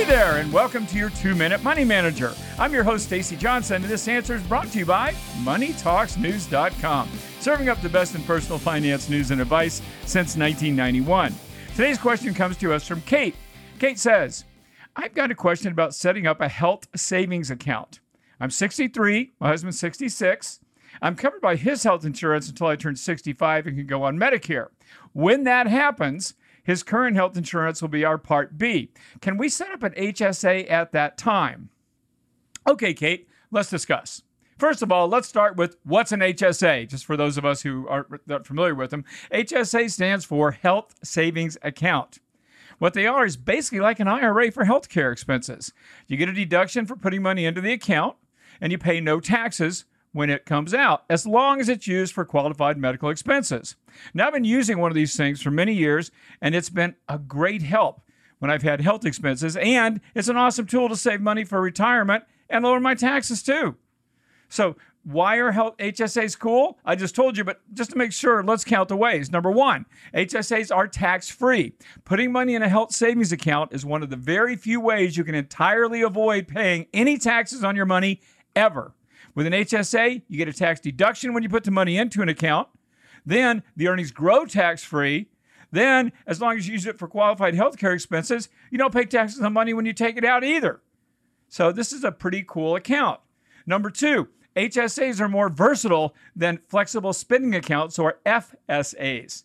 Hey there, and welcome to your two minute money manager. I'm your host, Stacy Johnson, and this answer is brought to you by MoneyTalksNews.com, serving up the best in personal finance news and advice since 1991. Today's question comes to us from Kate. Kate says, I've got a question about setting up a health savings account. I'm 63, my husband's 66. I'm covered by his health insurance until I turn 65 and can go on Medicare. When that happens, his current health insurance will be our Part B. Can we set up an HSA at that time? Okay, Kate, let's discuss. First of all, let's start with what's an HSA, just for those of us who aren't familiar with them. HSA stands for Health Savings Account. What they are is basically like an IRA for healthcare expenses. You get a deduction for putting money into the account, and you pay no taxes when it comes out, as long as it's used for qualified medical expenses. Now, I've been using one of these things for many years, and it's been a great help when I've had health expenses, and it's an awesome tool to save money for retirement and lower my taxes too. So, why are health HSAs cool? I just told you, but just to make sure, let's count the ways. Number one, HSAs are tax free. Putting money in a health savings account is one of the very few ways you can entirely avoid paying any taxes on your money ever. With an HSA, you get a tax deduction when you put the money into an account. Then the earnings grow tax free. Then, as long as you use it for qualified healthcare expenses, you don't pay taxes on money when you take it out either. So, this is a pretty cool account. Number two, HSAs are more versatile than flexible spending accounts or FSAs.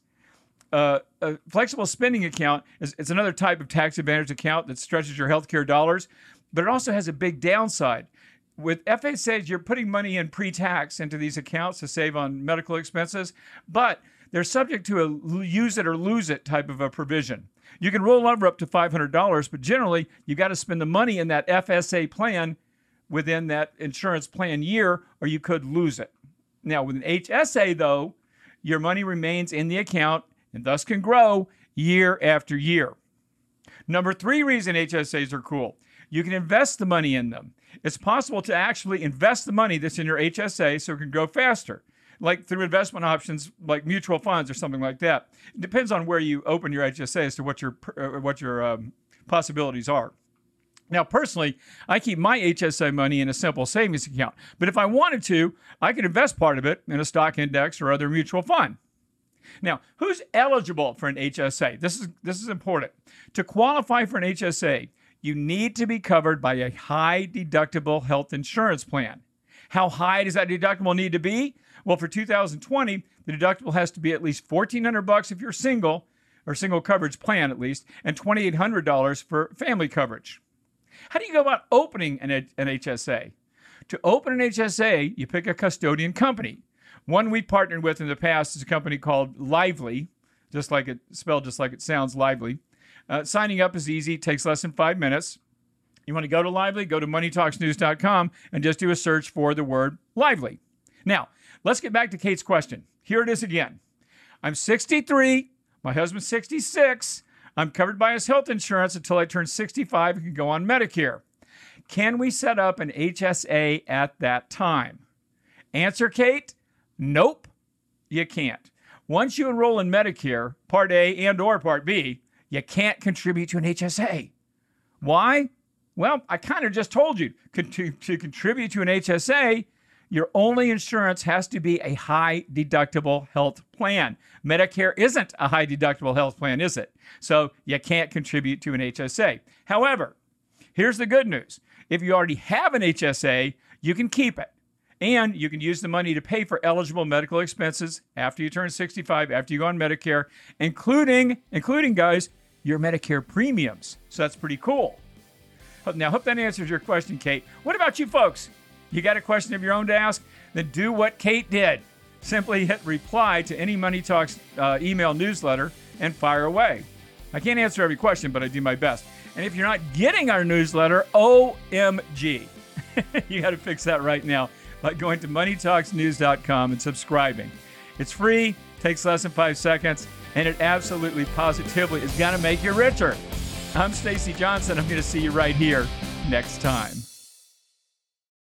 Uh, a flexible spending account is it's another type of tax advantage account that stretches your healthcare dollars, but it also has a big downside with FSAs, you're putting money in pre tax into these accounts to save on medical expenses, but they're subject to a use it or lose it type of a provision. You can roll over up to $500, but generally, you've got to spend the money in that FSA plan within that insurance plan year, or you could lose it. Now, with an HSA, though, your money remains in the account and thus can grow year after year. Number three reason HSAs are cool you can invest the money in them. It's possible to actually invest the money that's in your HSA so it can grow faster, like through investment options like mutual funds or something like that. It depends on where you open your HSA as to what your uh, what your um, possibilities are. Now, personally, I keep my HSA money in a simple savings account, but if I wanted to, I could invest part of it in a stock index or other mutual fund. Now, who's eligible for an HSA? This is this is important. To qualify for an HSA, you need to be covered by a high deductible health insurance plan. How high does that deductible need to be? Well, for 2020, the deductible has to be at least 1400 bucks if you're single or single coverage plan at least, and $2800 for family coverage. How do you go about opening an, an HSA? To open an HSA, you pick a custodian company. One we partnered with in the past is a company called Lively, just like it spelled just like it sounds lively. Uh, signing up is easy, takes less than five minutes. You want to go to Lively, go to moneytalksnews.com and just do a search for the word lively. Now, let's get back to Kate's question. Here it is again. I'm 63, my husband's 66. I'm covered by his health insurance until I turn 65 and can go on Medicare. Can we set up an HSA at that time? Answer, Kate, nope, you can't. Once you enroll in Medicare, Part A and or Part B, you can't contribute to an HSA. Why? Well, I kind of just told you to, to contribute to an HSA, your only insurance has to be a high deductible health plan. Medicare isn't a high deductible health plan, is it? So you can't contribute to an HSA. However, here's the good news if you already have an HSA, you can keep it. And you can use the money to pay for eligible medical expenses after you turn 65, after you go on Medicare, including, including guys, your Medicare premiums. So that's pretty cool. Now, hope that answers your question, Kate. What about you folks? You got a question of your own to ask? Then do what Kate did. Simply hit reply to any Money Talks uh, email newsletter and fire away. I can't answer every question, but I do my best. And if you're not getting our newsletter, OMG. you got to fix that right now by going to moneytalksnews.com and subscribing. It's free, takes less than five seconds, and it absolutely positively is going to make you richer. I'm Stacy Johnson. I'm going to see you right here next time.